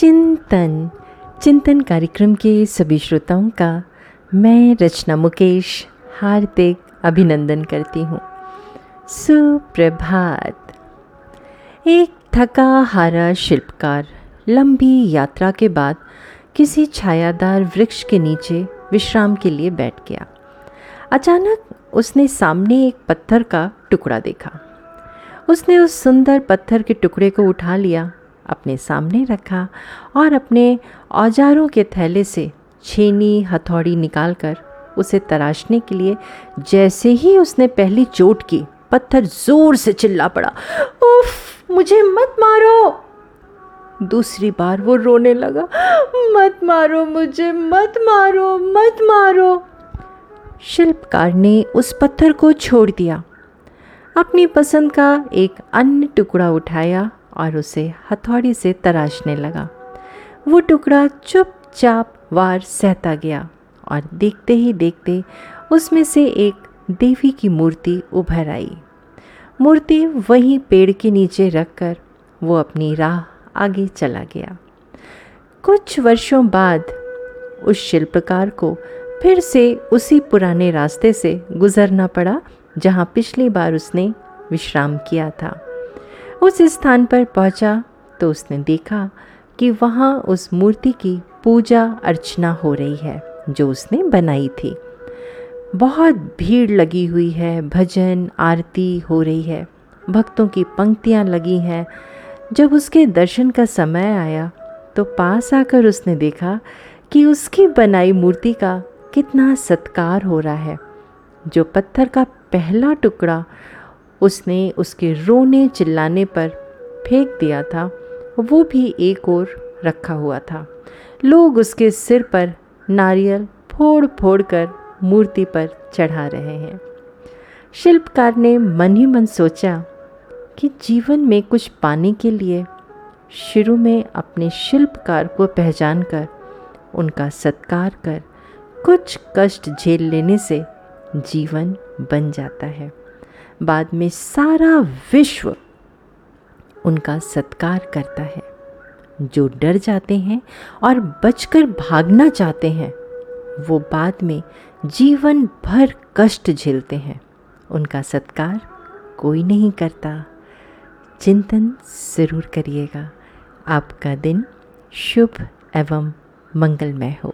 चिंतन। चिंतन कार्यक्रम के सभी श्रोताओं का मैं रचना मुकेश हार्दिक अभिनंदन करती हूँ। सुप्रभात। एक थका हारा शिल्पकार लंबी यात्रा के बाद किसी छायादार वृक्ष के नीचे विश्राम के लिए बैठ गया। अचानक उसने सामने एक पत्थर का टुकड़ा देखा। उसने उस सुंदर पत्थर के टुकड़े को उठा लिया। अपने सामने रखा और अपने औजारों के थैले से छेनी, हथौड़ी निकालकर उसे तराशने के लिए जैसे ही उसने पहली चोट की, पत्थर ज़ोर से चिल्ला पड़ा। उफ, मुझे मत मारो! दूसरी बार वो रोने लगा। मत मारो, मुझे मत मारो मत मारो! शिल्पकार ने उस पत्थर को छोड़ दिया। अपनी पसंद का एक अन्य टुकड़ा उठाया और उसे हथौड़ी से तराशने लगा। वो टुकड़ा चुपचाप वार सहता गया और देखते ही देखते उसमें से एक देवी की मूर्ति उभर आई। मूर्ति वहीं पेड़ के नीचे रखकर वो अपनी राह आगे चला गया। कुछ वर्षों बाद उस शिल्पकार को फिर से उसी पुराने रास्ते से गुजरना पड़ा, जहाँ पिछली बार उसने विश्राम किया था। उस स्थान पर पहुँचा तो उसने देखा कि वहाँ उस मूर्ति की पूजा अर्चना हो रही है, जो उसने बनाई थी। बहुत भीड़ लगी हुई है, भजन, आरती हो रही है, भक्तों की पंक्तियाँ लगी हैं। जब उसके दर्शन का समय आया तो पास आकर उसने देखा कि उसकी बनाई मूर्ति का कितना सत्कार हो रहा है, जो पत्थर का पहला टुकड़ा उसने उसके रोने चिल्लाने पर फेंक दिया था। वो भी एक और रखा हुआ था। लोग उसके सिर पर नारियल फोड़ फोड़ कर मूर्ति पर चढ़ा रहे हैं। शिल्पकार ने मन ही मन सोचा कि जीवन में कुछ पाने के लिए शुरू में अपने शिल्पकार को पहचान कर उनका सत्कार कर, कुछ कष्ट झेल लेने से जीवन बन जाता है। बाद में सारा विश्व उनका सत्कार करता है। जो डर जाते हैं और बचकर भागना चाहते हैं, वो बाद में जीवन भर कष्ट झेलते हैं। उनका सत्कार कोई नहीं करता। चिंतन ज़रूर करिएगा। आपका दिन शुभ एवं मंगलमय हो।